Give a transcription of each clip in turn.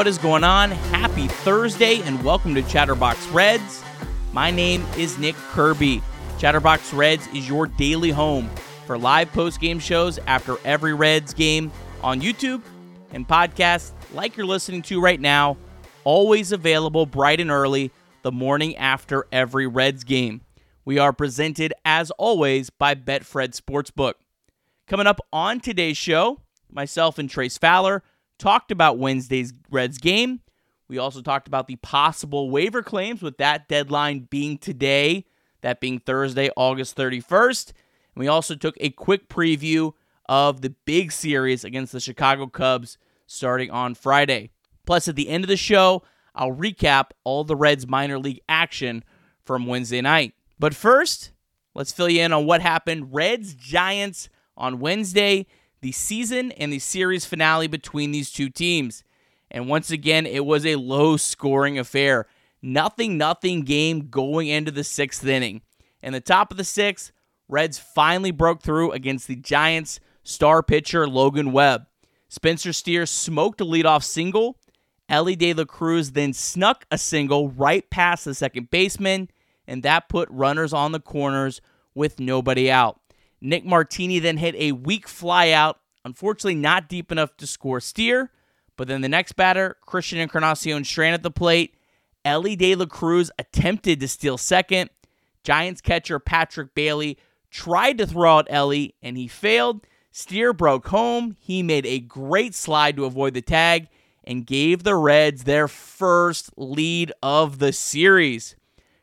What is going on? Happy Thursday and welcome to Chatterbox Reds. My name is Nick Kirby. Chatterbox Reds is your daily home for live post game shows after every Reds game on YouTube and podcasts like you're listening to right now, always available bright and early the morning after every Reds game. We are presented, as always, by Betfred Sportsbook. Coming up on today's show, myself and Trace Fowler talked about Wednesday's Reds game. We also talked about the possible waiver claims with that deadline being today, that being Thursday, August 31st. And we also took a quick preview of the big series against the Chicago Cubs starting on Friday. Plus, at the end of the show, I'll recap all the Reds minor league action from Wednesday night. But first, let's fill you in on what happened Reds Giants on Wednesday the season and the series finale between these two teams. And once again, it was a low scoring affair. Nothing, nothing game going into the sixth inning. In the top of the sixth, Reds finally broke through against the Giants' star pitcher Logan Webb. Spencer Steer smoked a leadoff single. Elly De La Cruz then snuck a single right past the second baseman, and that put runners on the corners with nobody out. Nick Martini then hit a weak flyout, unfortunately not deep enough to score Steer. But then the next batter, Christian Encarnacion Strand at the plate. Elly De La Cruz attempted to steal second. Giants catcher Patrick Bailey tried to throw out Elly and he failed. Steer broke home. He made a great slide to avoid the tag and gave the Reds their first lead of the series.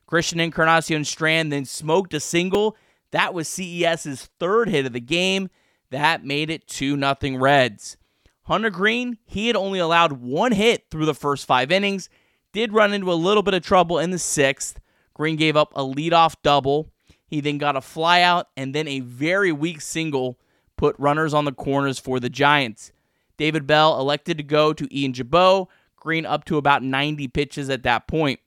Christian Encarnacion Strand then smoked a single that was CES's third hit of the game. That made it 2 0 Reds. Hunter Greene, he had only allowed one hit through the first five innings, did run into a little bit of trouble in the sixth. Greene gave up a leadoff double. He then got a flyout and then a very weak single put runners on the corners for the Giants. David Bell elected to go to Ian Gibaut, Greene up to about 90 pitches at that point.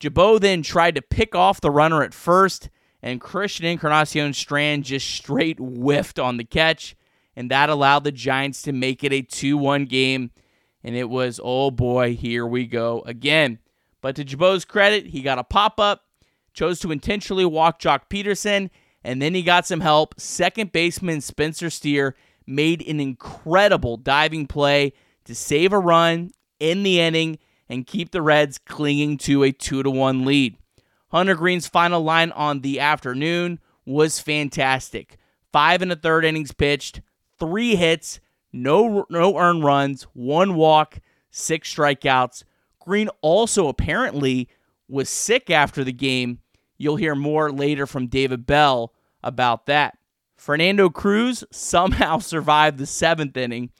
Gibaut then tried to pick off the runner at first and Christian Encarnacion Strand just straight whiffed on the catch, and that allowed the Giants to make it a 2 1 game. And it was, oh boy, here we go again. But to Gibaut's credit, he got a pop up, chose to intentionally walk Joc Pederson, and then he got some help. Second baseman Spencer Steer made an incredible diving play to save a run in the inning and keep the Reds clinging to a 2 1 lead. Hunter Greene's final line on the afternoon was fantastic. Five and a third innings pitched, three hits, no no earned runs, one walk, six strikeouts. Greene also apparently was sick after the game. You'll hear more later from David Bell about that. Fernando Cruz somehow survived the seventh inning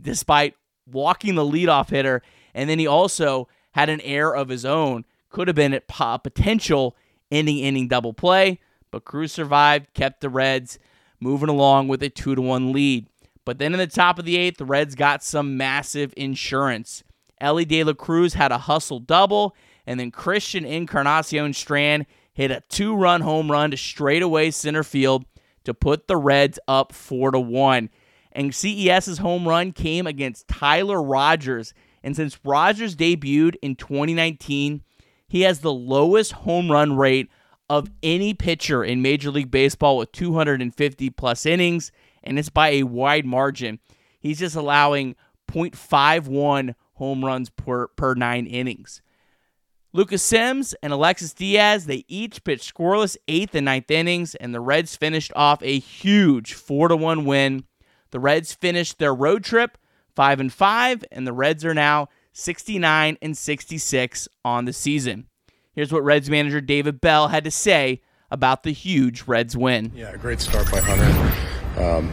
despite walking the leadoff hitter, and then he also had an error of his own could have been a potential ending inning double play, but Cruz survived, kept the Reds moving along with a 2 to 1 lead. But then in the top of the eighth, the Reds got some massive insurance. Elly De La Cruz had a hustle double, and then Christian Encarnacion Strand hit a two run home run to straightaway center field to put the Reds up 4 to 1. And CES's home run came against Tyler Rogers. And since Rogers debuted in 2019, he has the lowest home run rate of any pitcher in Major League Baseball with 250 plus innings, and it's by a wide margin. He's just allowing 0.51 home runs per, per nine innings. Lucas Sims and Alexis Diaz, they each pitched scoreless eighth and ninth innings, and the Reds finished off a huge 4 to 1 win. The Reds finished their road trip 5 and 5, and the Reds are now 69 and 66 on the season. Here's what Reds manager David Bell had to say about the huge Reds win. Yeah, great start by Hunter. Um,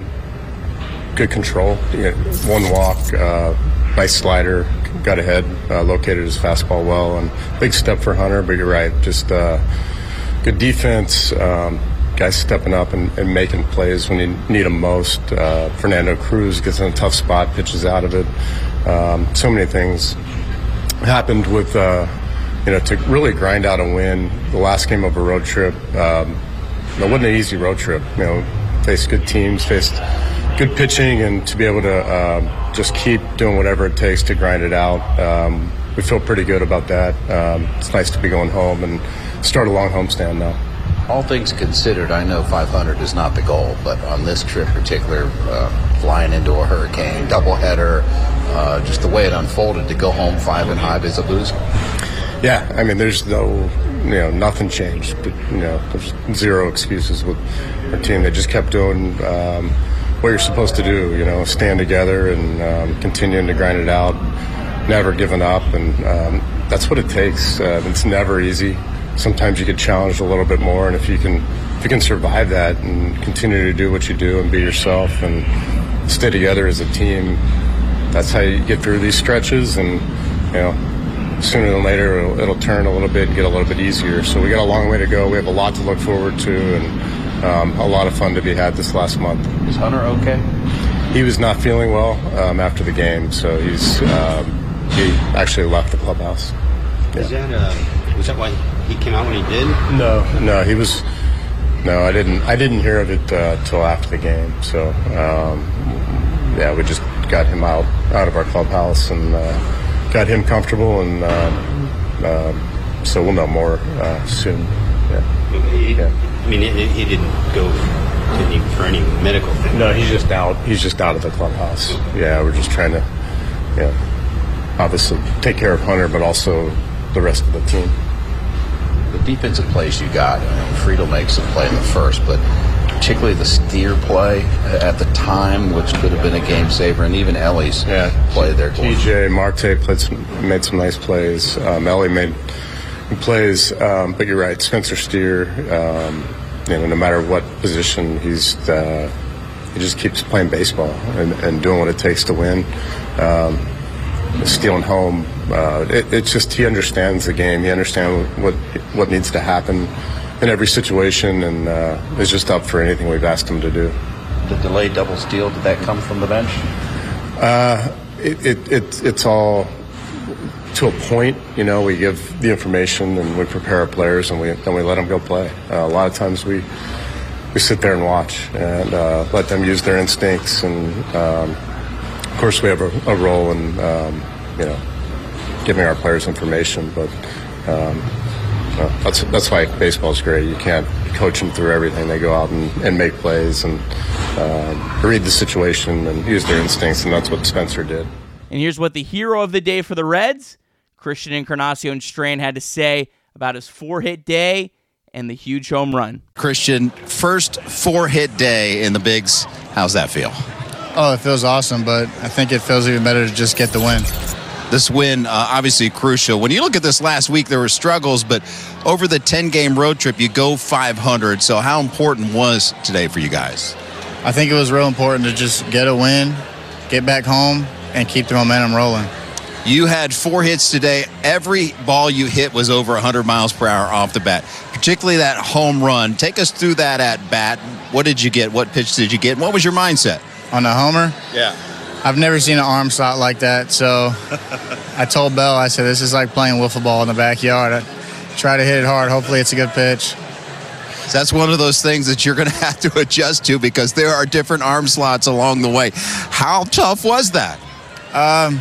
good control. one walk, uh, nice slider, got ahead, uh, located his fastball well, and big step for Hunter. But you're right, just uh, good defense. Um, guys stepping up and, and, making plays when you need them most. Uh, Fernando Cruz gets in a tough spot, pitches out of it. Um, so many things happened with, uh, you know, to really grind out a win. The last game of a road trip, um, it wasn't an easy road trip. You know, faced good teams, faced good pitching and to be able to um, just keep doing whatever it takes to grind it out. Um, we feel pretty good about that. Um, it's nice to be going home and start a long homestand now. All things considered, I know 500 is not the goal, but on this trip, particular, uh, flying into a hurricane, doubleheader, uh, just the way it unfolded to go home five and five is a boost. Yeah, I mean, there's no, you know, nothing changed. But, you know, there's zero excuses with our team. They just kept doing um, what you're supposed to do. You know, stand together and um, continuing to grind it out, never giving up, and um, that's what it takes. Uh, it's never easy. Sometimes you get challenged a little bit more, and if you can, if you can survive that and continue to do what you do and be yourself and stay together as a team, that's how you get through these stretches. And you know, sooner than later it'll, it'll, turn a little bit and get a little bit easier. So we got a long way to go. We have a lot to look forward to and um, a lot of fun to be had this last month. Is Hunter okay? He was not feeling well um, after the game, so he's um, he actually left the clubhouse. Yeah. Is that uh, was that why he came out when he did? No, no, he was. No, I didn't. I didn't hear of it uh, till after the game. So um, yeah, we just got him out out of our clubhouse and. Uh, got him comfortable, and uh, uh, so we'll know more uh, soon. Yeah. He, yeah. I mean, he, he didn't go any, for any medical thing. No, he's just out. He's just out of the clubhouse. Yeah, we're just trying to, yeah, obviously take care of Hunter, but also the rest of the team. The defensive plays you got. Mean, Friedl makes a play in the first, but particularly the steer play at the time, which could have been a game saver, and even Elly's yeah. play there. TJ Marte played some, made some nice plays. Um, Elly made plays, um, but you're right, Spencer Steer. Um, you know, no matter what position he's, uh, he just keeps playing baseball and, and, doing what it takes to win. Um, stealing home, uh, it, it's just he understands the game. He understands what what needs to happen in every situation and uh, is just up for anything we've asked him to do. The delayed double steal, did that come from the bench? Uh, it, it, it, it's all to a point. You know, we give the information and we prepare our players and we, and we let them go play. Uh, a lot of times we, we sit there and watch and uh, let them use their instincts. And um, of course, we have a, a role in, um, you know, giving our players information, but um, that's that's why baseball's great. You can't coach them through everything. They go out and, and make plays and uh, read the situation and use their instincts, and that's what Spencer did. And here's what the hero of the day for the Reds, Christian Encarnacion Strand, had to say about his four hit day and the huge home run. Christian, first four hit day in the bigs. How's that feel? Oh, it feels awesome, but I think it feels even better to just get the win this win uh, obviously crucial. When you look at this last week, there were struggles, but over the 10 game road trip, you go 500. So, how important was today for you guys? I think it was real important to just get a win, get back home, and keep the momentum rolling. You had four hits today. Every ball you hit was over 100 miles per hour off the bat, particularly that home run. Take us through that at bat. What did you get? What pitch did you get? What was your mindset? On the homer? Yeah. I've never seen an arm slot like that. So I told Bell, I said, this is like playing wiffle ball in the backyard. I try to hit it hard. Hopefully, it's a good pitch. So that's one of those things that you're going to have to adjust to because there are different arm slots along the way. How tough was that? Um,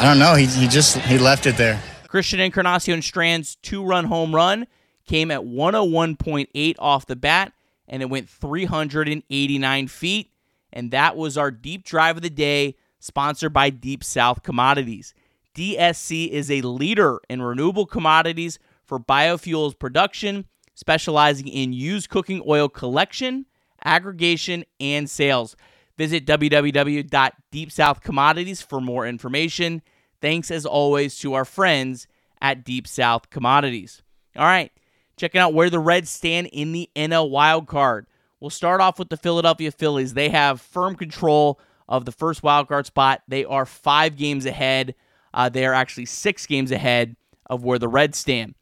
I don't know. He, he just he left it there. Christian Encarnacion Strand's two-run home run came at 101.8 off the bat, and it went 389 feet. And that was our deep drive of the day, sponsored by Deep South Commodities. DSC is a leader in renewable commodities for biofuels production, specializing in used cooking oil collection, aggregation, and sales. Visit www.deepsouthcommodities for more information. Thanks as always to our friends at Deep South Commodities. All right, checking out where the Reds stand in the NL wild card. We'll start off with the Philadelphia Phillies. They have firm control of the first wild card spot. They are five games ahead. Uh, they are actually six games ahead of where the Reds stand.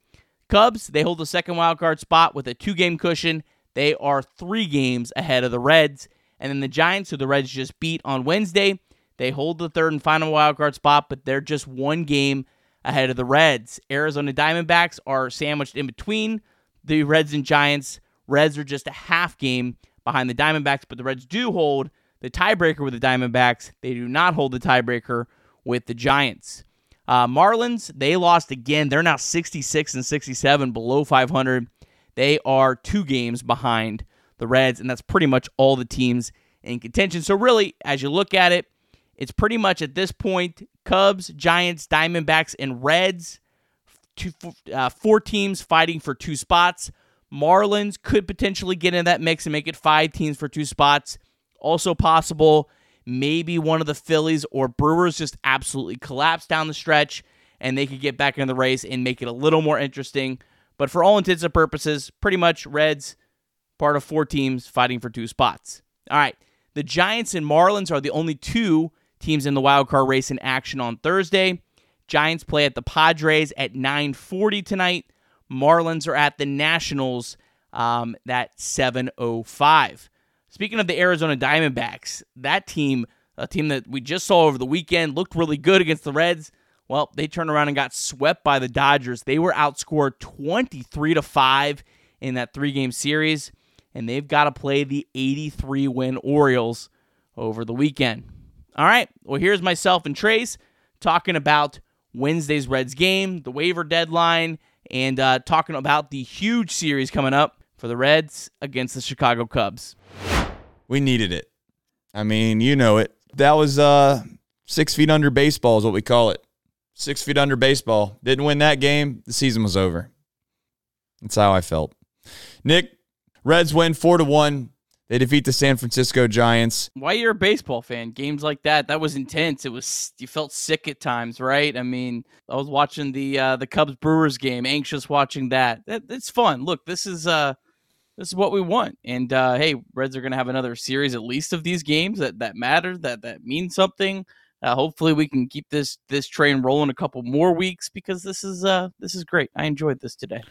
Cubs, they hold the second wild card spot with a two game cushion. They are three games ahead of the Reds. And then the Giants, who the Reds just beat on Wednesday, they hold the third and final wild card spot, but they're just one game ahead of the Reds. Arizona Diamondbacks are sandwiched in between the Reds and Giants. Reds are just a half game behind the Diamondbacks, but the Reds do hold the tiebreaker with the Diamondbacks. They do not hold the tiebreaker with the Giants. Uh, Marlins, they lost again. They're now 66 and 67, below 500. They are two games behind the Reds, and that's pretty much all the teams in contention. So, really, as you look at it, it's pretty much at this point Cubs, Giants, Diamondbacks, and Reds. Two, uh, four teams fighting for two spots. Marlins could potentially get in that mix and make it five teams for two spots. Also possible, maybe one of the Phillies or Brewers just absolutely collapse down the stretch and they could get back in the race and make it a little more interesting. But for all intents and purposes, pretty much Reds, part of four teams fighting for two spots. All right. The Giants and Marlins are the only two teams in the wild card race in action on Thursday. Giants play at the Padres at 9:40 tonight. Marlins are at the Nationals um, at 7:05. Speaking of the Arizona Diamondbacks, that team, a team that we just saw over the weekend, looked really good against the Reds. Well, they turned around and got swept by the Dodgers. They were outscored 23 to 5 in that three-game series, and they've got to play the 83-win Orioles over the weekend. All right, well, here's myself and Trace talking about Wednesday's Reds game, the waiver deadline, and uh, talking about the huge series coming up for the Reds against the Chicago Cubs. We needed it. I mean, you know it. That was uh, six feet under baseball, is what we call it. Six feet under baseball. Didn't win that game. The season was over. That's how I felt. Nick, Reds win four to one. They defeat the San Francisco Giants. Why you're a baseball fan? Games like that, that was intense. It was you felt sick at times, right? I mean, I was watching the uh, the Cubs Brewers game, anxious watching that. that. It's fun. Look, this is uh this is what we want. And uh, hey, Reds are going to have another series at least of these games that that matter, that that mean something. Uh, hopefully, we can keep this this train rolling a couple more weeks because this is uh this is great. I enjoyed this today.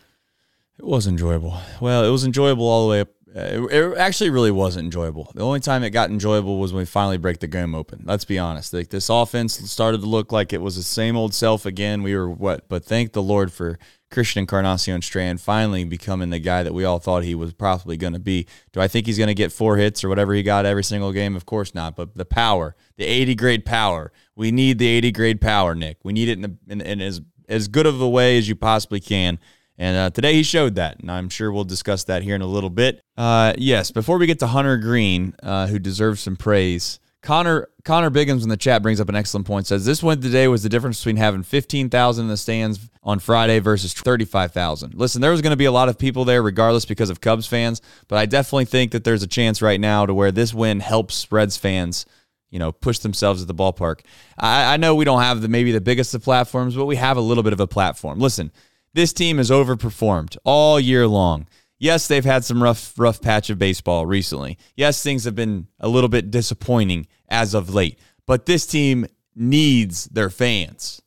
It was enjoyable. Well, it was enjoyable all the way up. Uh, it, actually really wasn't enjoyable. The only time it got enjoyable was when we finally break the game open. Let's be honest. Like this offense started to look like it was the same old self again. We were what? But thank the Lord for Christian Encarnacion Strand finally becoming the guy that we all thought he was probably going to be. Do I think he's going to get four hits or whatever he got every single game? Of course not. But the power, the 80 grade power, we need the 80 grade power, Nick. We need it in, a, in, in as as good of a way as you possibly can. And uh, today he showed that, and I'm sure we'll discuss that here in a little bit. Uh, yes, before we get to Hunter Greene, uh, who deserves some praise, Connor Connor Biggins in the chat brings up an excellent point. Says this win today was the difference between having 15,000 in the stands on Friday versus 35,000. Listen, there was going to be a lot of people there regardless because of Cubs fans, but I definitely think that there's a chance right now to where this win helps Reds fans you know, push themselves at the ballpark. I, I, know we don't have the maybe the biggest of platforms, but we have a little bit of a platform. Listen, this team has overperformed all year long. Yes, they've had some rough, rough patch of baseball recently. Yes, things have been a little bit disappointing as of late, but this team needs their fans.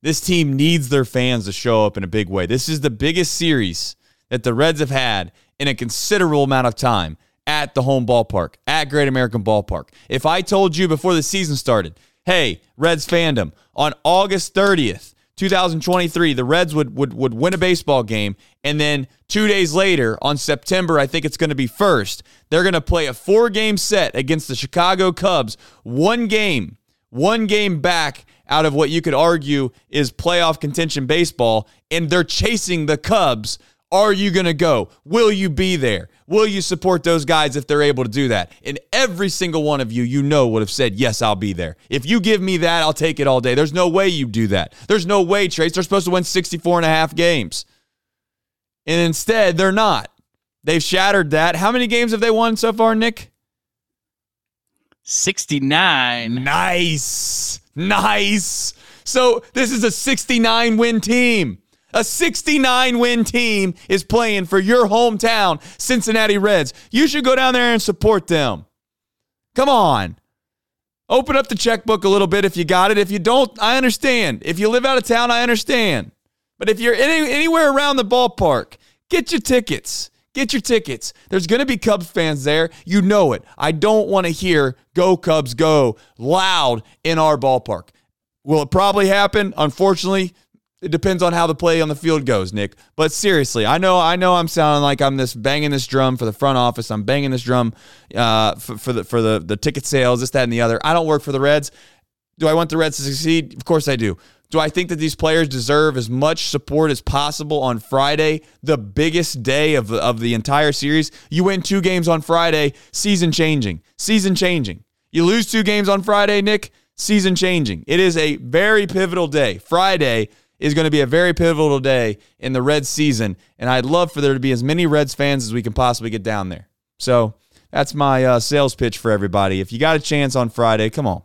This team needs their fans to show up in a big way. This is the biggest series that the Reds have had in a considerable amount of time at the home ballpark, at Great American Ballpark. If I told you before the season started, hey, Reds fandom, on August 30th, 2023, the Reds would, would, would win a baseball game. And then two days later, on September, I think it's going to be first, they're going to play a four game set against the Chicago Cubs. One game, one game back out of what you could argue is playoff contention baseball. And they're chasing the Cubs are you going to go? Will you be there? Will you support those guys if they're able to do that? And every single one of you, you know, would have said, Yes, I'll be there. If you give me that, I'll take it all day. There's no way you do that. There's no way, Trace. They're supposed to win 64 and a half games. And instead, they're not. They've shattered that. How many games have they won so far, Nick? 69. Nice. Nice. So this is a 69 win team. A 69 win team is playing for your hometown, Cincinnati Reds. You should go down there and support them. Come on. Open up the checkbook a little bit if you got it. If you don't, I understand. If you live out of town, I understand. But if you're any, anywhere around the ballpark, get your tickets. Get your tickets. There's going to be Cubs fans there. You know it. I don't want to hear go Cubs go loud in our ballpark. Will it probably happen? Unfortunately, it depends on how the play on the field goes, Nick. But seriously, I know I know I'm sounding like I'm this banging this drum for the front office. I'm banging this drum uh, for, for the for the the ticket sales, this, that, and the other. I don't work for the Reds. Do I want the Reds to succeed? Of course I do. Do I think that these players deserve as much support as possible on Friday, the biggest day of, of the entire series? You win two games on Friday, season changing. Season changing. You lose two games on Friday, Nick, season changing. It is a very pivotal day. Friday is going to be a very pivotal day in the Reds season, and I'd love for there to be as many Reds fans as we can possibly get down there. So that's my uh, sales pitch for everybody. If you got a chance on Friday, come on,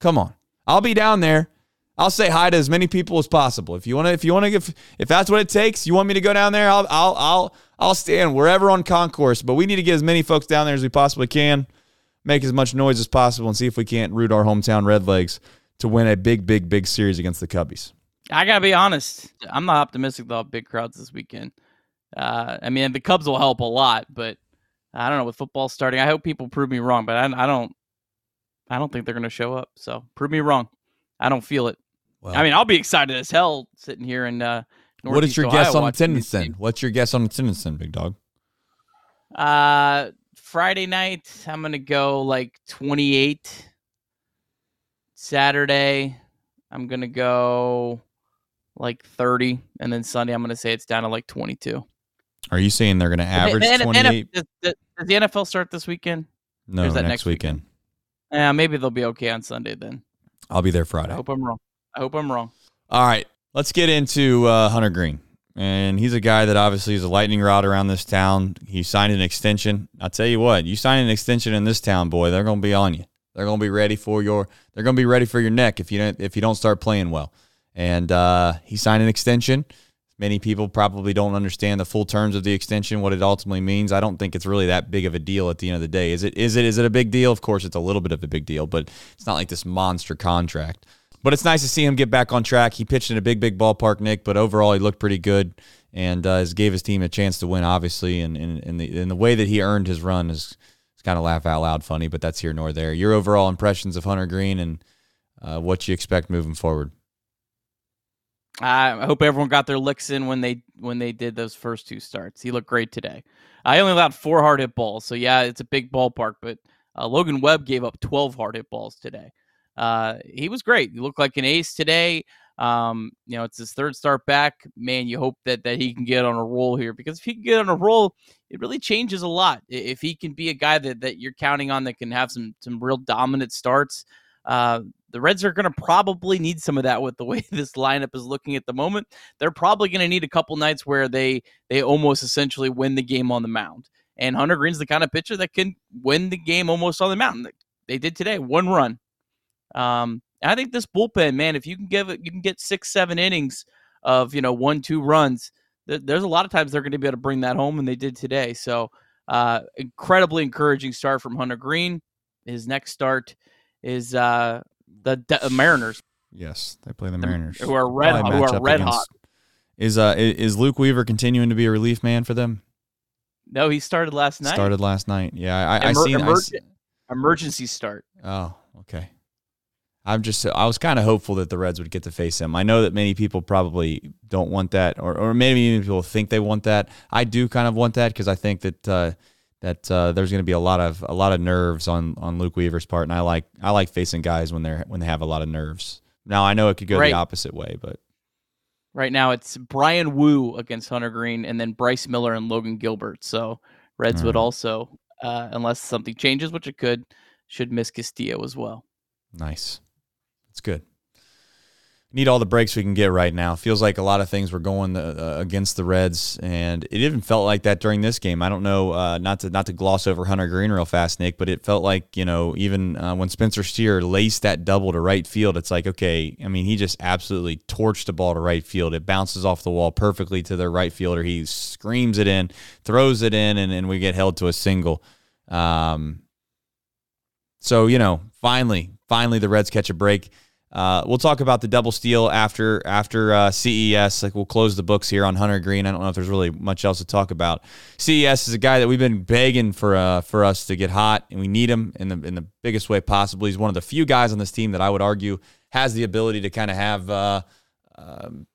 come on. I'll be down there. I'll say hi to as many people as possible. If you want to, if you want to, if if that's what it takes, you want me to go down there, I'll I'll I'll I'll stand wherever on concourse. But we need to get as many folks down there as we possibly can, make as much noise as possible, and see if we can't root our hometown Redlegs to win a big, big, big series against the Cubbies. I gotta be honest. I'm not optimistic about big crowds this weekend. Uh, I mean, the Cubs will help a lot, but I don't know with football starting. I hope people prove me wrong, but I, I don't. I don't think they're going to show up. So prove me wrong. I don't feel it. Well, I mean, I'll be excited as hell sitting here in. Uh, what is your Ohio guess on attendance then? What's your guess on attendance then, big dog? Uh, Friday night, I'm gonna go like 28. Saturday, I'm gonna go like 30, and then Sunday I'm going to say it's down to like 22. Are you saying they're going to average the, 28? Does, does, the NFL start this weekend? No, next, next weekend. weekend. Yeah, maybe they'll be okay on Sunday then. I'll be there Friday. I hope I'm wrong. I hope I'm wrong. All right, let's get into uh, Hunter Greene. And he's a guy that obviously is a lightning rod around this town. He signed an extension. I'll tell you what, you sign an extension in this town, boy, they're going to be on you. They're going to be ready for your. They're going to be ready for your neck if you don't if you don't start playing well and uh, he signed an extension. Many people probably don't understand the full terms of the extension, what it ultimately means. I don't think it's really that big of a deal at the end of the day. Is it? Is it? Is it a big deal? Of course, it's a little bit of a big deal, but it's not like this monster contract. But it's nice to see him get back on track. He pitched in a big, big ballpark, Nick, but overall he looked pretty good and uh, gave his team a chance to win, obviously. And, and, and, the, and the way that he earned his run is, is kind of laugh out loud funny, but that's here nor there. Your overall impressions of Hunter Greene and uh, what you expect moving forward? I hope everyone got their licks in when they when they did those first two starts. He looked great today. I only allowed four hard hit balls, so yeah, it's a big ballpark. But uh, Logan Webb gave up 12 hard hit balls today. Uh, he was great. He looked like an ace today. Um, you know, it's his third start back. Man, you hope that that he can get on a roll here because if he can get on a roll, it really changes a lot. If he can be a guy that that you're counting on that can have some some real dominant starts, uh, the Reds are going to probably need some of that with the way this lineup is looking at the moment. They're probably going to need a couple nights where they they almost essentially win the game on the mound. And Hunter Greene's the kind of pitcher that can win the game almost on the mound. They did today, one run. Um, I think this bullpen, man, if you can give it, you can get six, seven innings of you know one, two runs. Th- there's a lot of times they're going to be able to bring that home, and they did today. So, uh, incredibly encouraging start from Hunter Greene. His next start is uh, the De- uh, Mariners. Yes, they play the Mariners, who are red hot, who are red hot. Is uh is Luke Weaver continuing to be a relief man for them? No, he started last night. Started last night. Yeah, I, Emer- I seen I emergency start. Oh, okay. I'm just I was kind of hopeful that the Reds would get to face him. I know that many people probably don't want that, or or maybe even people think they want that. I do kind of want that because I think that uh, that uh, there's going to be a lot of a lot of nerves on on Luke Weaver's part, and I like I like facing guys when they're when they have a lot of nerves. Now I know it could go right. the opposite way, but right now it's Bryan Woo against Hunter Greene, and then Bryce Miller and Logan Gilbert. So Reds would also, uh, unless something changes, which it could, should miss Castillo as well. Nice, that's good need all the breaks we can get right now. Feels like a lot of things were going uh, against the Reds, and it even felt like that during this game. I don't know, uh, not to not to gloss over Hunter Greene real fast, Nick, but it felt like you know even uh, when Spencer Steer laced that double to right field, it's like okay, I mean he just absolutely torched the ball to right field. It bounces off the wall perfectly to their right fielder. He screams it in, throws it in, and, and we get held to a single. Um, so you know, finally, finally the Reds catch a break. Uh, we'll talk about the double steal after after uh, CES. Like we'll close the books here on Hunter Greene. I don't know if there's really much else to talk about. CES is a guy that we've been begging for uh, for us to get hot, and we need him in the in the biggest way possible. He's one of the few guys on this team that I would argue has the ability to kind of have uh, um,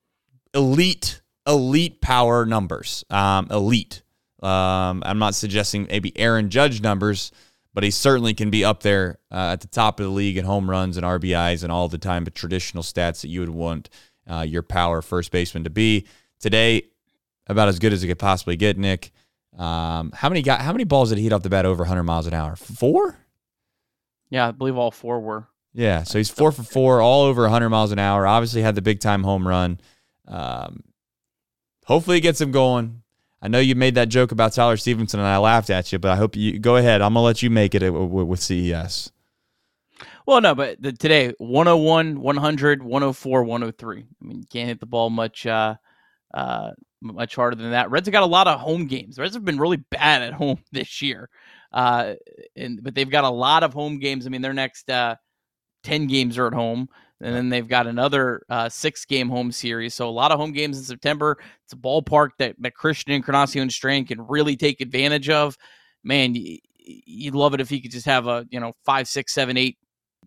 elite, elite power numbers. Um, elite. Um, I'm not suggesting maybe Aaron Judge numbers, but he certainly can be up there uh, at the top of the league in home runs and RBIs and all the time, but traditional stats that you would want uh, your power first baseman to be. Today, about as good as it could possibly get, Nick. Um, how many got how many balls did he hit off the bat over 100 miles an hour? Four? Yeah, I believe all four were. Yeah, so he's four for four, all over 100 miles an hour. Obviously, had the big time home run. Um, hopefully, it gets him going. I know you made that joke about Tyler Stephenson and I laughed at you, but I hope you go ahead. I'm gonna let you make it with CES. Well, no, but the, today 101, 100, 104, 103. I mean, you can't hit the ball much uh, uh, much harder than that. Reds have got a lot of home games. Reds have been really bad at home this year, uh, and but they've got a lot of home games. I mean, their next uh, ten games are at home, and then they've got another uh, six game home series. So a lot of home games in September. It's a ballpark that that Christian Encarnacion and Strain can really take advantage of. Man, you'd love it if he could just have a you know five, six, seven, eight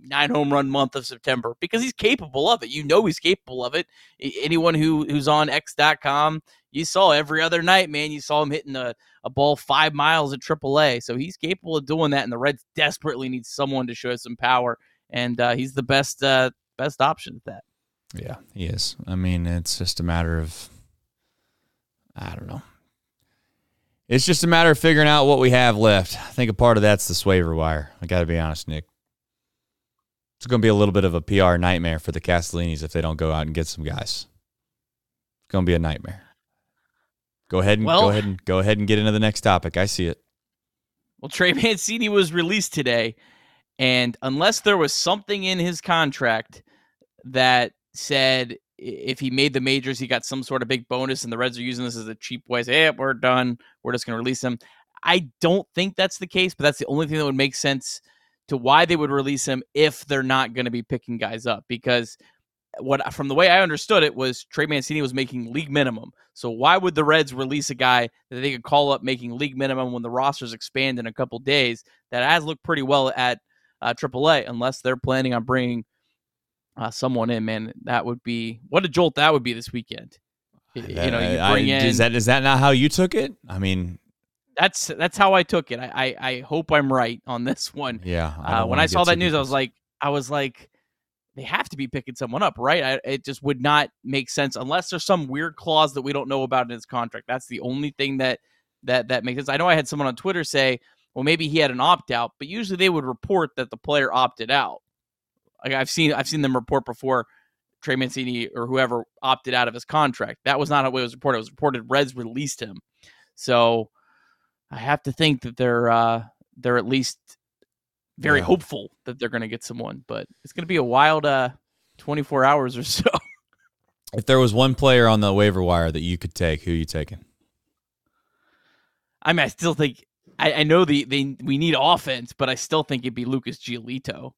nine home run month of September because he's capable of it. You know he's capable of it. Anyone who who's on X.com, you saw every other night, man. You saw him hitting a, a ball five miles at AAA. So he's capable of doing that, and the Reds desperately need someone to show some power, and uh, he's the best uh, best option at that. Yeah, he is. I mean, it's just a matter of I don't know. It's just a matter of figuring out what we have left. I think a part of that's the waiver wire. I got to be honest, Nick. It's going to be a little bit of a PR nightmare for the Castellinis if they don't go out and get some guys. It's going to be a nightmare. Go ahead and well, go ahead and go ahead and get into the next topic. I see it. Well, Trey Mancini was released today, and unless there was something in his contract that said if he made the majors, he got some sort of big bonus, and the Reds are using this as a cheap way. Say, hey, we're done. We're just going to release him. I don't think that's the case, but that's the only thing that would make sense to why they would release him if they're not going to be picking guys up because what from the way I understood it was Trey Mancini was making league minimum. So why would the Reds release a guy that they could call up making league minimum when the rosters expand in a couple days that has looked pretty well at uh, AAA unless they're planning on bringing uh, someone in, man, that would be what a jolt that would be this weekend. You know, you bring I, in. Is that is that not how you took it? I mean, that's that's how I took it. I I, I hope I'm right on this one. Yeah. I uh, when I saw that news, I was like, I was like, they have to be picking someone up, right? I, it just would not make sense unless there's some weird clause that we don't know about in his contract. That's the only thing that that that makes sense. I know I had someone on Twitter say, well, maybe he had an opt out, but usually they would report that the player opted out. Like I've seen I've seen them report before Trey Mancini or whoever opted out of his contract. That was not how it was reported. It was reported Reds released him. So I have to think that they're uh, they're at least very yeah. hopeful that they're going to get someone, but it's going to be a wild uh, 24 hours or so. If there was one player on the waiver wire that you could take, who are you taking? I mean, I still think I, I know the they we need offense, but I still think it'd be Lucas Giolito.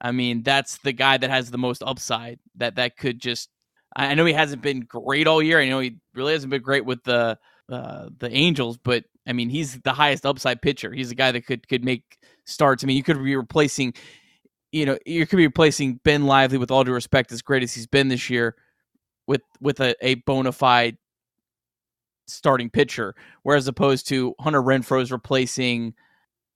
I mean, that's the guy that has the most upside. That that could just. I know he hasn't been great all year. I know he really hasn't been great with the uh, the Angels, but I mean, he's the highest upside pitcher. He's a guy that could could make starts. I mean, you could be replacing, you know, you could be replacing Ben Lively with all due respect, as great as he's been this year, with with a, a bona fide starting pitcher, whereas opposed to Hunter Renfroe's replacing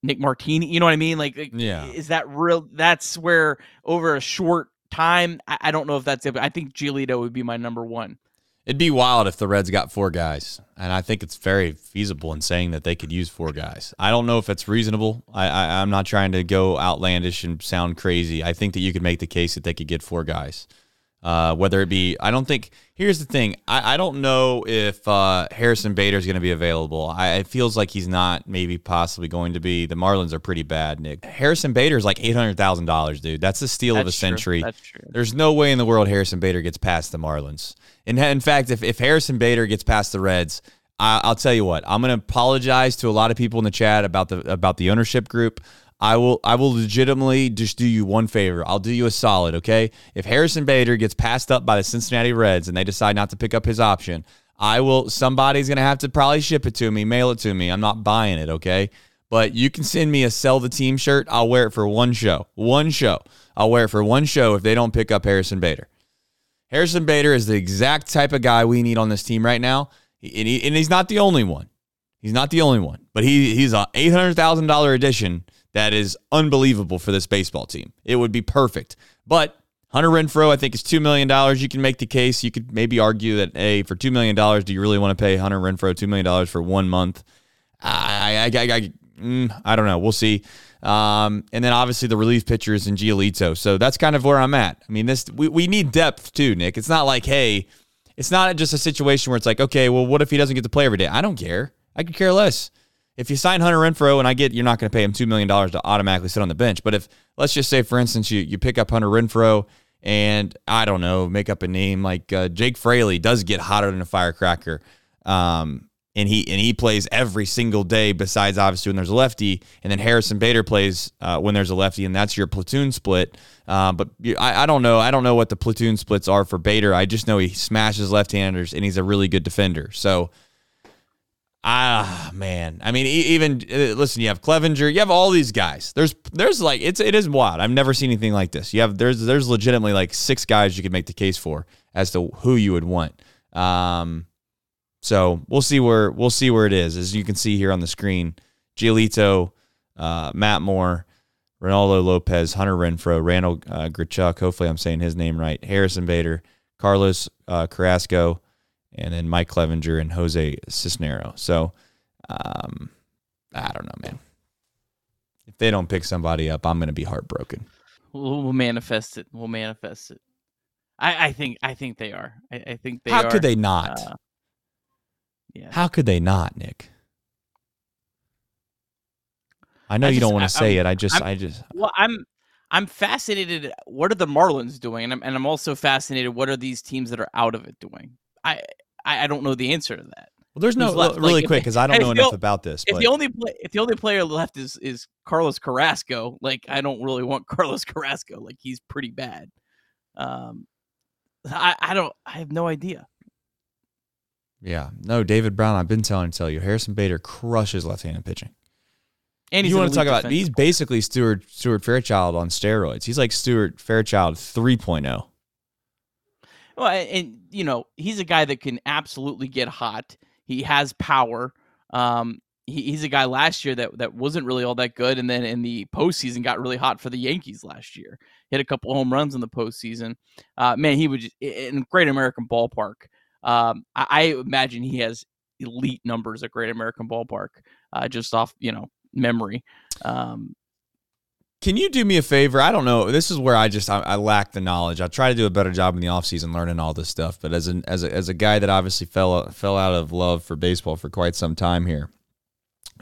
Nick Martini. You know what I mean? Like, yeah, is that real? That's where over a short time, I, I don't know if that's it. But I think Giolito would be my number one. It'd be wild if the Reds got four guys, and I think it's very feasible in saying that they could use four guys. I don't know if it's reasonable. I, I am not trying to go outlandish and sound crazy. I think that you could make the case that they could get four guys. Uh, whether it be, I don't think. Here's the thing. I, I don't know if uh, Harrison Bader is going to be available. I, it feels like he's not. Maybe possibly going to be. The Marlins are pretty bad, Nick. Harrison Bader is like eight hundred thousand dollars, dude. That's the steal That's of a true. century. That's true. There's no way in the world Harrison Bader gets past the Marlins. In, in fact, if, if Harrison Bader gets past the Reds, I, I'll tell you what. I'm going to apologize to a lot of people in the chat about the about the ownership group. I will I will legitimately just do you one favor. I'll do you a solid, okay? If Harrison Bader gets passed up by the Cincinnati Reds and they decide not to pick up his option, I will somebody's going to have to probably ship it to me, mail it to me. I'm not buying it, okay? But you can send me a sell the team shirt. I'll wear it for one show. One show. I'll wear it for one show if they don't pick up Harrison Bader. Harrison Bader is the exact type of guy we need on this team right now, and, he, and he's not the only one. He's not the only one, but he he's a eight hundred thousand dollar addition that is unbelievable for this baseball team. It would be perfect, but Hunter Renfroe, I think, is $2 million. You can make the case. You could maybe argue that, hey, for $2 million, do you really want to pay Hunter Renfroe $2 million for one month? I, I, I, I, mm, I don't know. We'll see. Um, and then obviously the relief pitchers and Giolito. So that's kind of where I'm at. I mean, this we, we need depth too, Nick. It's not like, hey, it's not just a situation where it's like, okay, well, what if he doesn't get to play every day? I don't care. I could care less. If you sign Hunter Renfroe, and I get you're not going to pay him $2 million to automatically sit on the bench, but if, let's just say, for instance, you, you pick up Hunter Renfroe and I don't know, make up a name like uh, Jake Fraley does get hotter than a firecracker. Um, and he and he plays every single day besides obviously when there's a lefty and then Harrison Bader plays uh, when there's a lefty and that's your platoon split uh, but I, I don't know I don't know what the platoon splits are for Bader I just know he smashes left-handers and he's a really good defender so ah man I mean even uh, listen you have Clevinger you have all these guys there's there's like it's it is wild I've never seen anything like this you have there's there's legitimately like six guys you could make the case for as to who you would want um so we'll see where we'll see where it is. As you can see here on the screen, Giolito, uh, Matt Moore, Reynaldo Lopez, Hunter Renfroe, Randal uh, Grichuk. Hopefully, I'm saying his name right. Harrison Bader, Carlos uh, Carrasco, and then Mike Clevinger and Jose Cisnero. So um, I don't know, man. If they don't pick somebody up, I'm going to be heartbroken. We'll, we'll, manifest it. We'll manifest it. I, I think. I think they are. I, I think they. Are. How are. could they not? Uh, yeah. How could they not, Nick? I know I you just, don't want to say I'm, it. I just, I'm, I just. Well, I'm, I'm fascinated. What are the Marlins doing? And I'm, and I'm also fascinated. What are these teams that are out of it doing? I, I, I don't know the answer to that. Well, there's no really like, quick because I don't know enough about this. If but. the only play, if the only player left is is Carlos Carrasco, like I don't really want Carlos Carrasco. Like he's pretty bad. Um, I I don't. I have no idea. Yeah. No, David Brown, I've been telling tell you, Harrison Bader crushes left handed pitching. And you want to talk about he's basically Stuart Stuart Fairchild on steroids. He's like Stuart Fairchild 3.0. Well, and you know, he's a guy that can absolutely get hot. He has power. Um, he, he's a guy last year that that wasn't really all that good, and then in the postseason got really hot for the Yankees last year. Hit a couple home runs in the postseason. Uh, man, he would just in Great American Ballpark. Um, I, I, imagine he has elite numbers at Great American Ballpark, uh, just off you know memory. Um, can you do me a favor? I don't know. This is where I just I, I, lack the knowledge. I try to do a better job in the offseason learning all this stuff, but as an as a as a guy that obviously fell fell out of love for baseball for quite some time here,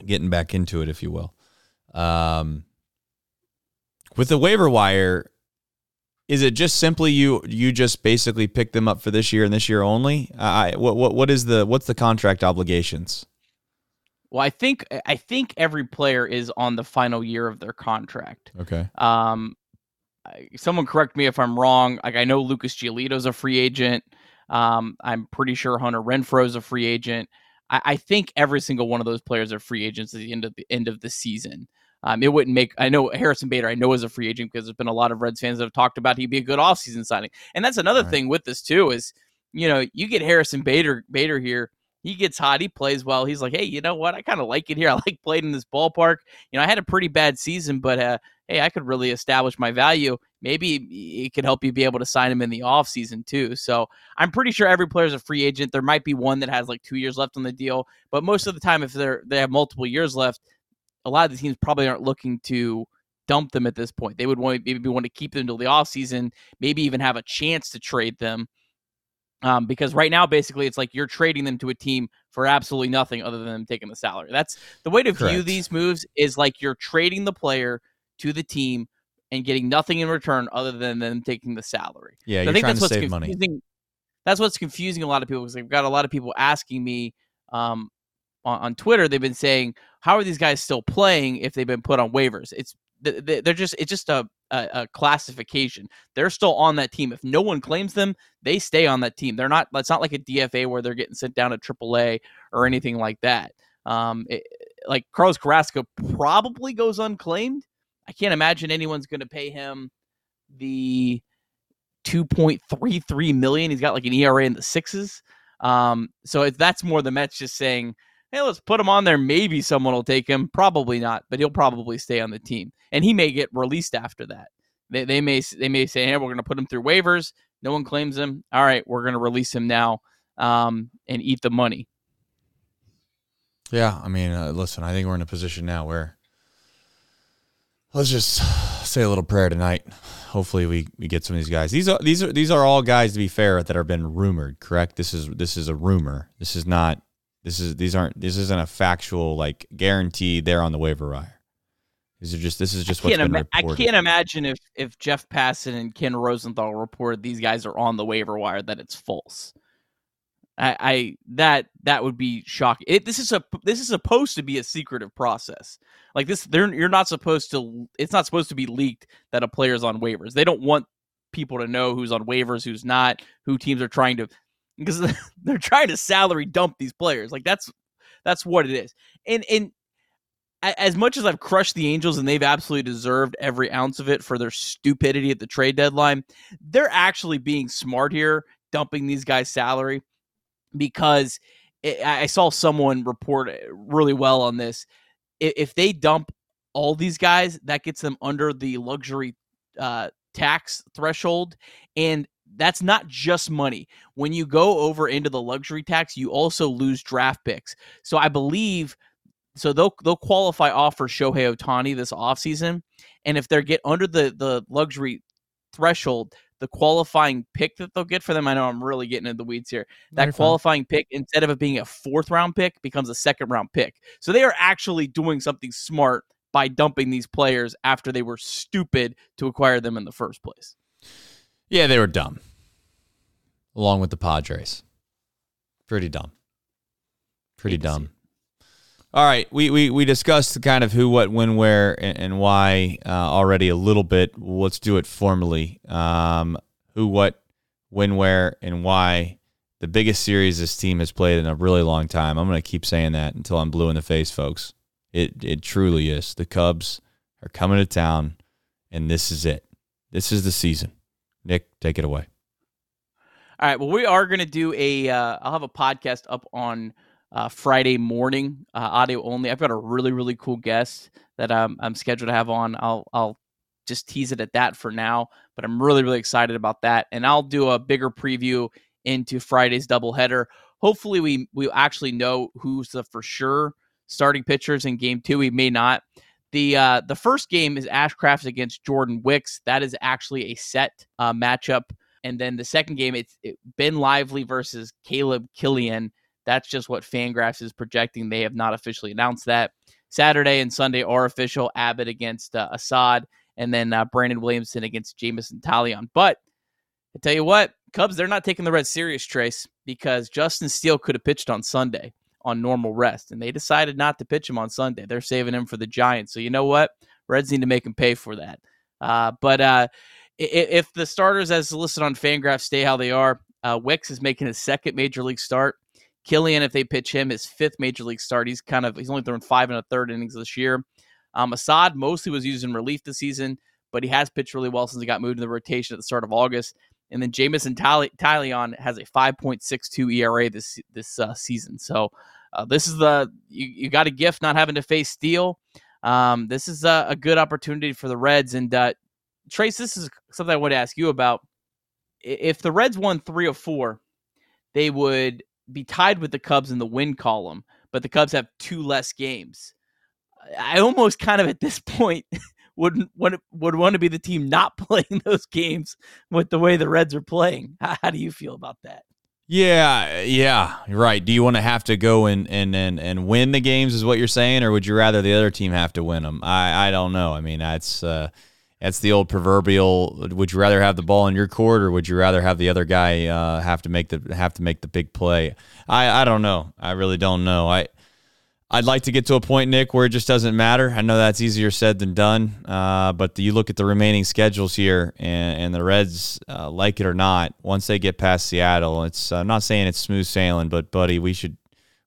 getting back into it, if you will. Um, with the waiver wire, is it just simply you you just basically pick them up for this year and this year only? I what what what is the what's the contract obligations? Well, I think I think every player is on the final year of their contract. Okay. Um, someone correct me if I'm wrong. Like I know Lucas Giolito's a free agent. Um, I'm pretty sure Hunter Renfroe's a free agent. I, I think every single one of those players are free agents at the end of the end of the season. Um, it wouldn't make. I know Harrison Bader. I know is a free agent because there's been a lot of Reds fans that have talked about he'd be a good offseason signing. And that's another right. thing with this too is you know you get Harrison Bader Bader here. He gets hot. He plays well. He's like, hey, you know what? I kind of like it here. I like playing in this ballpark. You know, I had a pretty bad season, but uh, hey, I could really establish my value. Maybe it could help you be able to sign him in the offseason too. So I'm pretty sure every player is a free agent. There might be one that has like two years left on the deal, but most of the time, if they're they have multiple years left, a lot of the teams probably aren't looking to dump them at this point. They would want maybe want to keep them until the offseason, maybe even have a chance to trade them. Um, because right now, basically, it's like you're trading them to a team for absolutely nothing other than them taking the salary. That's the way to Correct. view these moves is like you're trading the player to the team and getting nothing in return other than them taking the salary. Yeah, so I think that's what's confusing. Money. That's what's confusing a lot of people because I've got a lot of people asking me um, on, on Twitter. They've been saying, how are these guys still playing if they've been put on waivers? It's they're just it's just a, a, classification. They're still on that team. If no one claims them, they stay on that team. They're not. It's not like a DFA where they're getting sent down to AAA or anything like that. Um, it, like Carlos Carrasco probably goes unclaimed. I can't imagine anyone's going to pay him the 2.33 million. He's got like an ERA in the sixes. Um, so if that's more the Mets just saying, hey, let's put him on there. Maybe someone will take him. Probably not, but he'll probably stay on the team, and he may get released after that. They, they may they may say, hey, we're going to put him through waivers. No one claims him. All right, we're going to release him now um, and eat the money. Yeah, I mean, uh, listen, I think we're in a position now where let's just say a little prayer tonight. Hopefully, we, we get some of these guys. These are these are these are all guys to be fair that have been rumored. Correct. This is this is a rumor. This is not. This is these aren't. This isn't a factual like guarantee they're on the waiver wire. These are just. This is just what's been ima- reported. I can't imagine if if Jeff Passan and Ken Rosenthal reported these guys are on the waiver wire that it's false. I, I that that would be shocking. It, this is a this is supposed to be a secretive process. Like this, they're you're not supposed to. It's not supposed to be leaked that a player's on waivers. They don't want people to know who's on waivers, who's not, who teams are trying to, because they're trying to salary dump these players. Like that's that's what it is. And and as much as I've crushed the Angels and they've absolutely deserved every ounce of it for their stupidity at the trade deadline, they're actually being smart here, dumping these guys' salary because it, I saw someone report really well on this. If they dump all these guys, that gets them under the luxury uh, tax threshold. And that's not just money. When you go over into the luxury tax, you also lose draft picks. So I believe so they'll they'll qualify off for Shohei Ohtani this offseason. And if they get under the the luxury threshold, the qualifying pick that they'll get for them. I know I'm really getting into the weeds here. That Very qualifying fun. pick, instead of it being a fourth round pick, becomes a second round pick. So they are actually doing something smart by dumping these players after they were stupid to acquire them in the first place. Yeah, they were dumb. Along with the Padres. Pretty dumb. Pretty dumb. All right, we, we we discussed kind of who, what, when, where, and, and why uh, already a little bit. Let's do it formally. Um, who, what, when, where, and why. The biggest series this team has played in a really long time. I'm going to keep saying that until I'm blue in the face, folks. It it truly is. The Cubs are coming to town, and this is it. This is the season. Take it away. All right. Well, we are going to do a. will uh, have a podcast up on uh, Friday morning, uh, audio only. I've got a really really cool guest that I'm I'm scheduled to have on. I'll I'll just tease it at that for now, but I'm really really excited about that, and I'll do a bigger preview into Friday's doubleheader. Hopefully, we we actually know who's the for sure starting pitchers in Game Two. We may not. The uh, the first game is Ashcraft against Jordan Wicks. That is actually a set uh, matchup. And then the second game, it's it, Ben Lively versus Caleb Killian. That's just what Fangraphs is projecting. They have not officially announced that. Saturday and Sunday are official. Abbott against uh, Assad, and then uh, Brandon Williamson against Jameson Taillon. But I tell you what, Cubs, they're not taking the Reds serious, Trace, because Justin Steele could have pitched on Sunday on normal rest, and they decided not to pitch him on Sunday. They're saving him for the Giants. So you know what? Reds need to make him pay for that. Uh, but uh, if the starters, as listed on Fangraphs, stay how they are, uh, Wicks is making his second major league start. Killian, if they pitch him, his fifth major league start. He's kind of he's only thrown five and a third innings this year. Um, Assad mostly was used in relief this season, but he has pitched really well since he got moved in the rotation at the start of August. And then Jameson Taillon has a 5.62 ERA this this uh, season. So uh, this is the you, you got a gift not having to face Steele. Um, this is a, a, good opportunity for the Reds. And uh, Trace, this is something I want to ask you about. If the Reds won three or four, they would be tied with the Cubs in the win column, but the Cubs have two less games. I almost kind of at this point would would would want to be the team not playing those games with the way the Reds are playing. How, how do you feel about that? Yeah, yeah, right. Do you want to have to go and, and, and, and win the games, is what you're saying, or would you rather the other team have to win them? I, I don't know. I mean, that's uh, that's the old proverbial. Would you rather have the ball in your court, or would you rather have the other guy uh, have to make the have to make the big play? I I don't know. I really don't know. I I'd like to get to a point, Nick, where it just doesn't matter. I know that's easier said than done. Uh, but you look at the remaining schedules here, and, and the Reds, uh, like it or not, once they get past Seattle, it's I'm not saying it's smooth sailing, but buddy, we should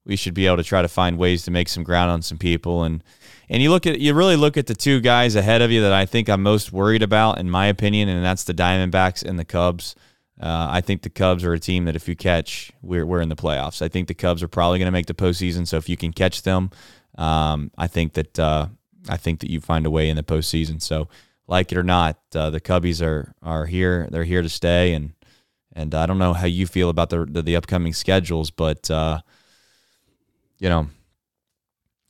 we should be able to try to find ways to make some ground on some people and And you look at you really look at the two guys ahead of you that I think I'm most worried about, in my opinion, and that's the Diamondbacks and the Cubs. Uh, I think the Cubs are a team that if you catch, we're we're in the playoffs. I think the Cubs are probably going to make the postseason. So if you can catch them, um, I think that uh, I think that you find a way in the postseason. So like it or not, uh, the Cubbies are are here. They're here to stay, and and I don't know how you feel about the the, the upcoming schedules, but uh, you know,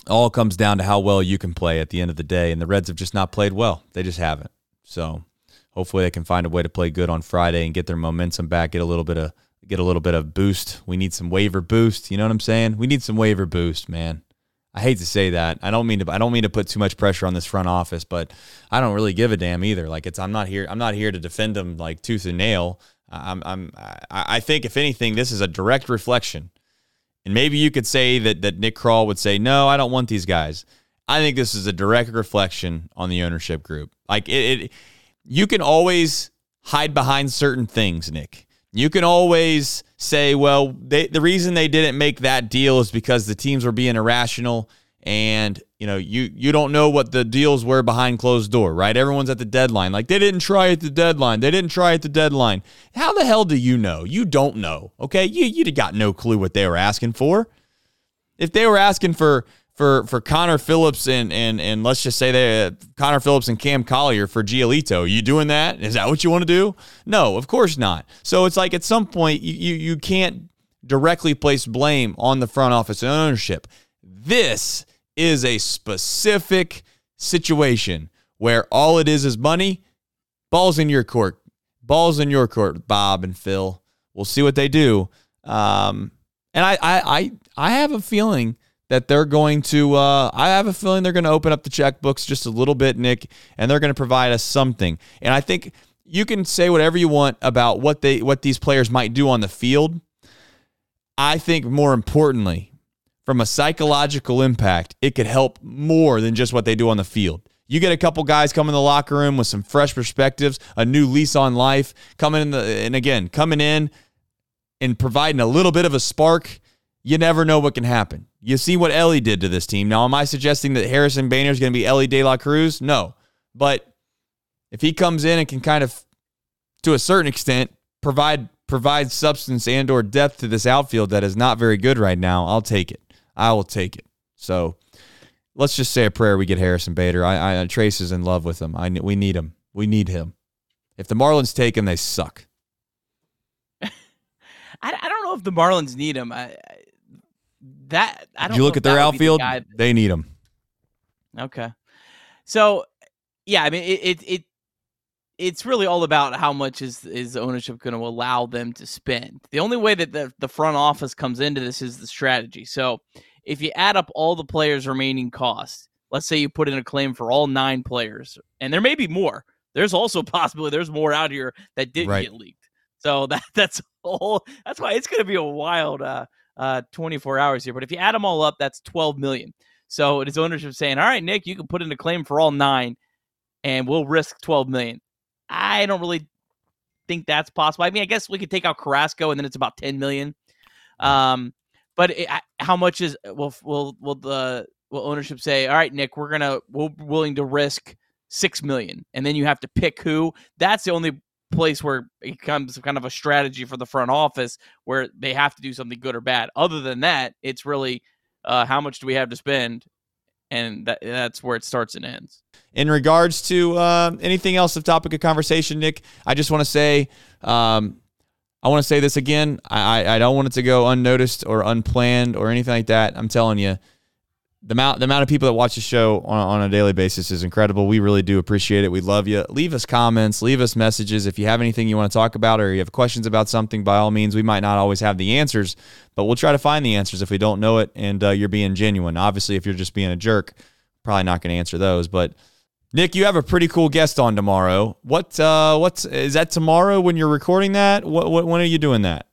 all comes down to how well you can play at the end of the day. And the Reds have just not played well; they just haven't. So hopefully, they can find a way to play good on Friday and get their momentum back, get a little bit of get a little bit of boost. We need some waiver boost. You know what I'm saying? We need some waiver boost, man. I hate to say that. I don't mean to. I don't mean to put too much pressure on this front office, but I don't really give a damn either. Like it's. I'm not here. I'm not here to defend them like tooth and nail. I'm. I'm. I think if anything, this is a direct reflection. And maybe you could say that that Nick Krall would say, "No, I don't want these guys." I think this is a direct reflection on the ownership group. Like it, it you can always hide behind certain things, Nick. You can always say, well, they, the reason they didn't make that deal is because the teams were being irrational and you know you you don't know what the deals were behind closed door right? Everyone's at the deadline. Like they didn't try at the deadline. They didn't try at the deadline. How the hell do you know? You don't know okay? You you got no clue what they were asking for. If they were asking for for for Connor Phillips and and and let's just say they uh, Connor Phillips and Cam Collier for Giolito. You doing that? Is that what you want to do? No, of course not. So it's like at some point you you, you can't directly place blame on the front office and ownership. This is a specific situation where all it is is money. Balls in your court. Balls in your court, Bob and Phil. We'll see what they do. Um, and I, I, I, I have a feeling that they're going to uh, I have a feeling they're going to open up the checkbooks just a little bit, Nick, and they're going to provide us something. And I think you can say whatever you want about what they what these players might do on the field. I think more importantly, from a psychological impact, it could help more than just what they do on the field. You get a couple guys come in the locker room with some fresh perspectives, a new lease on life, coming in the and again, coming in and providing a little bit of a spark you never know what can happen. You see what Elly did to this team. Now, am I suggesting that Harrison Bader is going to be Elly De La Cruz? No. But if he comes in and can kind of, to a certain extent, provide provide substance and or depth to this outfield that is not very good right now, I'll take it. I will take it. So let's just say a prayer we get Harrison Bader. I, I Trace is in love with him. I we need him. We need him. If the Marlins take him, they suck. I, I don't know if the Marlins need him. I, that I don't. you look at their outfield? The they need them. Okay, so yeah, I mean it, it, it it's really all about how much is is ownership going to allow them to spend. The only way that the the front office comes into this is the strategy. So if you add up all the players' remaining costs, let's say you put in a claim for all nine players, and there may be more. There's also possibility there's more out here that didn't right. get leaked. So that that's whole. That's why it's going to be a wild uh, uh, 24 hours here. But if you add them all up, that's 12 million. So it is ownership saying, all right, Nick, you can put in a claim for all nine and we'll risk 12 million. I don't really think that's possible. I mean, I guess we could take out Carrasco and then it's about 10 million. Um, but it, how much is will will will the will ownership say? All right, Nick, we're gonna we're willing to risk six million, and then you have to pick who. That's the only place where it becomes kind of a strategy for the front office where they have to do something good or bad. Other than that, it's really uh, how much do we have to spend, and that, that's where it starts and ends. In regards to uh, anything else of topic of conversation, Nick, I just want to say. Um, I want to say this again. I, I don't want it to go unnoticed or unplanned or anything like that. I'm telling you, the amount the amount of people that watch the show on, on a daily basis is incredible. We really do appreciate it. We love you. Leave us comments, leave us messages. If you have anything you want to talk about or you have questions about something, by all means, we might not always have the answers, but we'll try to find the answers if we don't know it and uh, you're being genuine. Obviously, if you're just being a jerk, probably not going to answer those. But Nick, you have a pretty cool guest on tomorrow. What uh, what's is that tomorrow when you're recording that? What, what when are you doing that?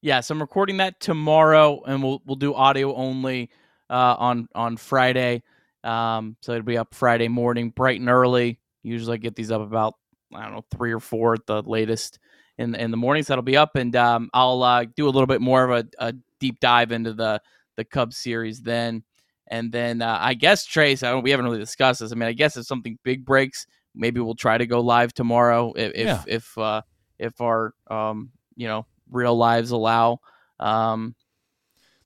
Yes, I'm recording that tomorrow, and we'll we'll do audio only uh, on on Friday. Um, so it'll be up Friday morning, bright and early. Usually I get these up about I don't know three or four at the latest in in the mornings. That'll be up, and um, I'll uh, do a little bit more of a, a, deep dive into the the Cubs series then, And then uh, I guess Trace, I don't, we haven't really discussed this. I mean, I guess if something big breaks, maybe we'll try to go live tomorrow if if Yeah. if, uh, if our um, you know real lives allow. Um,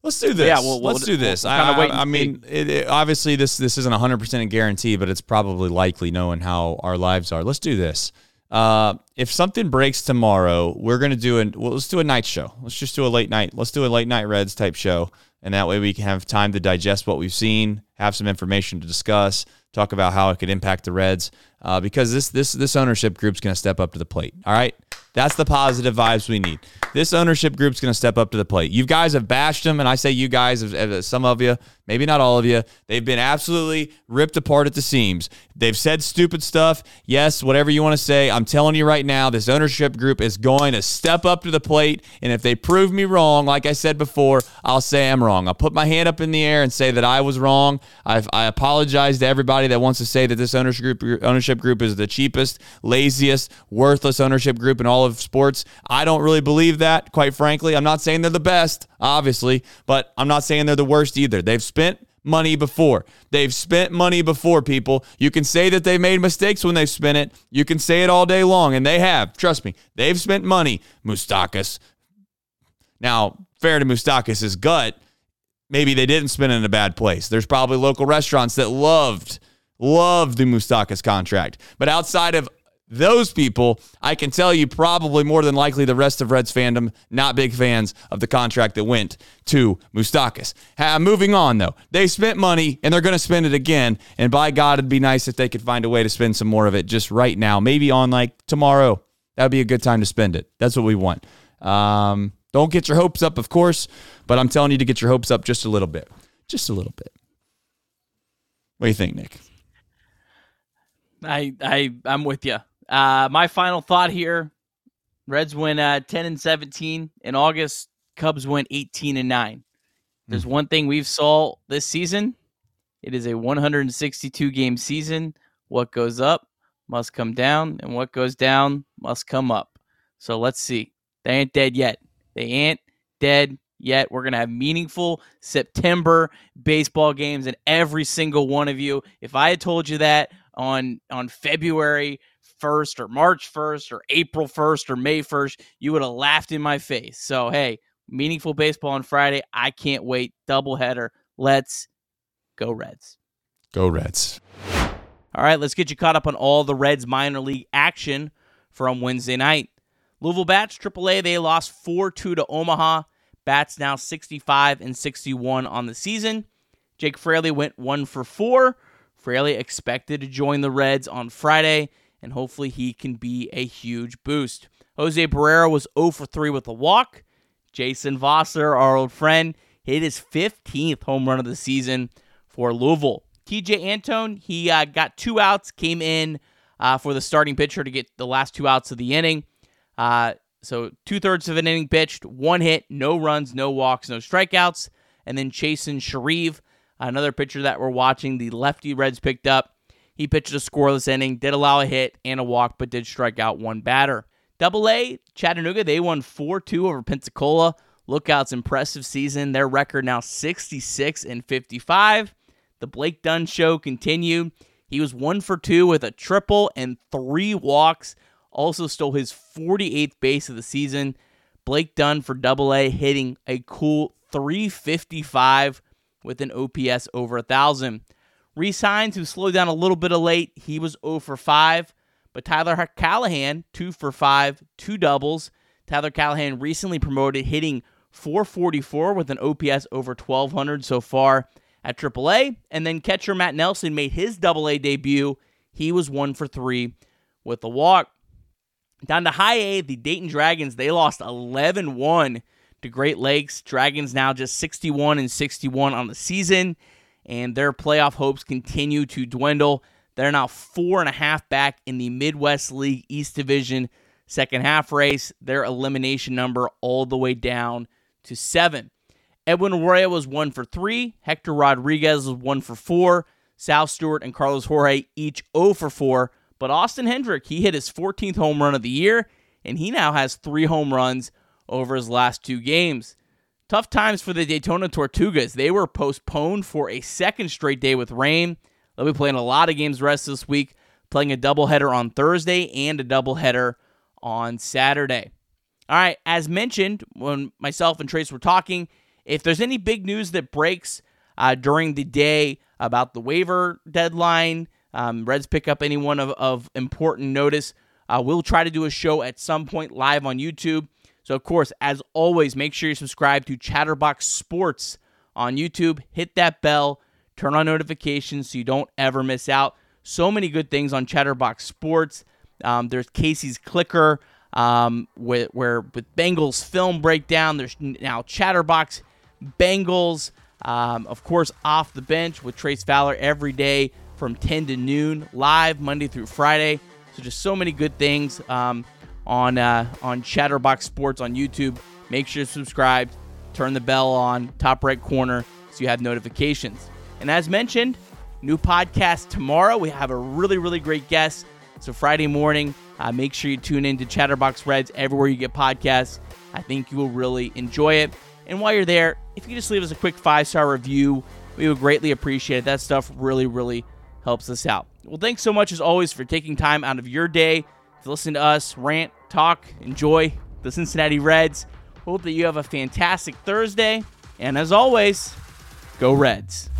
Let's do this. Yeah, we'll- we'll- Let's do this. we'll I, I, I mean, it, it- obviously, this this isn't 100 percent a guarantee, but it's probably likely knowing how our lives are. Let's do this. Uh, if something breaks tomorrow, we're gonna do an. Well, let's do a night show. Let's just do a late night. Let's do a late night Reds type show, and that way we can have time to digest what we've seen, have some information to discuss, talk about how it could impact the Reds. Uh, because this this this ownership group's gonna step up to the plate. All right. That's the positive vibes we need. This ownership group's going to step up to the plate. You guys have bashed them, and I say you guys, some of you, maybe not all of you, they've been absolutely ripped apart at the seams. They've said stupid stuff. Yes, whatever you want to say. I'm telling you right now, this ownership group is going to step up to the plate, and if they prove me wrong, like I said before, I'll say I'm wrong. I'll put my hand up in the air and say that I was wrong. I've, I apologize to everybody that wants to say that this ownership group, ownership group is the cheapest, laziest, worthless ownership group in all of sports. I don't really believe that, quite frankly. I'm not saying they're the best, obviously, but I'm not saying they're the worst either. They've spent money before. They've spent money before, people. You can say that they made mistakes when they've spent it. You can say it all day long, and they have. Trust me. They've spent money. Moustakas. Now, fair to Moustakas' gut, maybe they didn't spend it in a bad place. There's probably local restaurants that loved, loved the Moustakas contract. But outside of those people, I can tell you probably more than likely the rest of Reds fandom not big fans of the contract that went to Moustakas. Ha, moving on though, they spent money and they're going to spend it again. And by God, it'd be nice if they could find a way to spend some more of it just right now, maybe on like tomorrow. That'd be a good time to spend it. That's what we want. Um, don't get your hopes up, of course, but I'm telling you to get your hopes up just a little bit, just a little bit. What do you think, Nick? I I I'm with you. Uh, my final thought here: Reds win uh, ten and seventeen in August. Cubs win eighteen and nine. There's one thing we've saw this season. It is a 162 game season. What goes up must come down, and what goes down must come up. So let's see. They ain't dead yet. They ain't dead yet. We're gonna have meaningful September baseball games, and every single one of you. If I had told you that on on February 1st or March 1st or April 1st or May 1st, you would have laughed in my face. So, hey, meaningful baseball on Friday. I can't wait. Doubleheader. Let's go, Reds. Go Reds. All right, let's get you caught up on all the Reds minor league action from Wednesday night. Louisville Bats, AAA, they lost 4 2 to Omaha. Bats now 65 and 61 on the season. Jake Fraley went 1 for 4. Fraley expected to join the Reds on Friday, and hopefully he can be a huge boost. Jose Barrero was 0 for 3 with a walk. Jason Vosler, our old friend, hit his 15th home run of the season for Louisville. Tejay Antone, he uh, got two outs, came in uh, for the starting pitcher to get the last two outs of the inning. Uh, so two thirds of an inning pitched, one hit, no runs, no walks, no strikeouts. And then Chasen Shreve, another pitcher that we're watching, the lefty Reds picked up. He pitched a scoreless inning, did allow a hit and a walk, but did strike out one batter. Double A, Chattanooga, they won 4 2 over Pensacola. Lookout's impressive season. Their record now 66 and 55. The Blake Dunn show continued. He was one for two with a triple and three walks. Also stole his 48th base of the season. Blake Dunn for double A hitting a cool 355 with an OPS over a 1,000. Rece Hinds, who slowed down a little bit of late, he was 0 for 5. But Tyler Callihan, 2 for 5, two doubles. Tyler Callihan recently promoted, hitting 444 with an OPS over 1200 so far at AAA. And then catcher Matt Nelson made his AA debut. He was 1 for 3 with a walk. Down to high A, the Dayton Dragons, they lost 11 1 to Great Lakes. Dragons now just 61 and 61 on the season and their playoff hopes continue to dwindle. They're now four and a half back in the Midwest League East Division second half race. Their elimination number all the way down to seven. Edwin Arroyo was one for three. Hector Rodriguez was one for four. Sal Stewart and Carlos Jorge each 0 for 4. But Austin Hendrick, he hit his 14th home run of the year, and he now has three home runs over his last two games. Tough times for the Daytona Tortugas. They were postponed for a second straight day with rain. They'll be playing a lot of games rest this week, playing a doubleheader on Thursday and a doubleheader on Saturday. All right, as mentioned when myself and Trace were talking, if there's any big news that breaks uh, during the day about the waiver deadline, um, Reds pick up anyone of, of important notice, uh, we'll try to do a show at some point live on YouTube. So, of course, as always, make sure you subscribe to Chatterbox Sports on YouTube. Hit that bell, turn on notifications so you don't ever miss out. So many good things on Chatterbox Sports. Um, there's Casey's Clicker, um, where, where with Bengals film breakdown. There's now Chatterbox Bengals. Um, of course, off the bench with Trace Fowler every day from 10 to noon, live Monday through Friday. So just so many good things um, on uh, on Chatterbox Sports on YouTube. Make sure to subscribe, turn the bell on top right corner so you have notifications. And as mentioned, new podcast tomorrow. We have a really really great guest. So Friday morning, uh, make sure you tune in to Chatterbox Reds everywhere you get podcasts. I think you will really enjoy it. And while you're there, if you just leave us a quick five star review, we would greatly appreciate it. That stuff really, really helps us out. Well, thanks so much as always for taking time out of your day to listen to us rant, talk, enjoy the Cincinnati Reds. Hope that you have a fantastic Thursday. And as always, go Reds.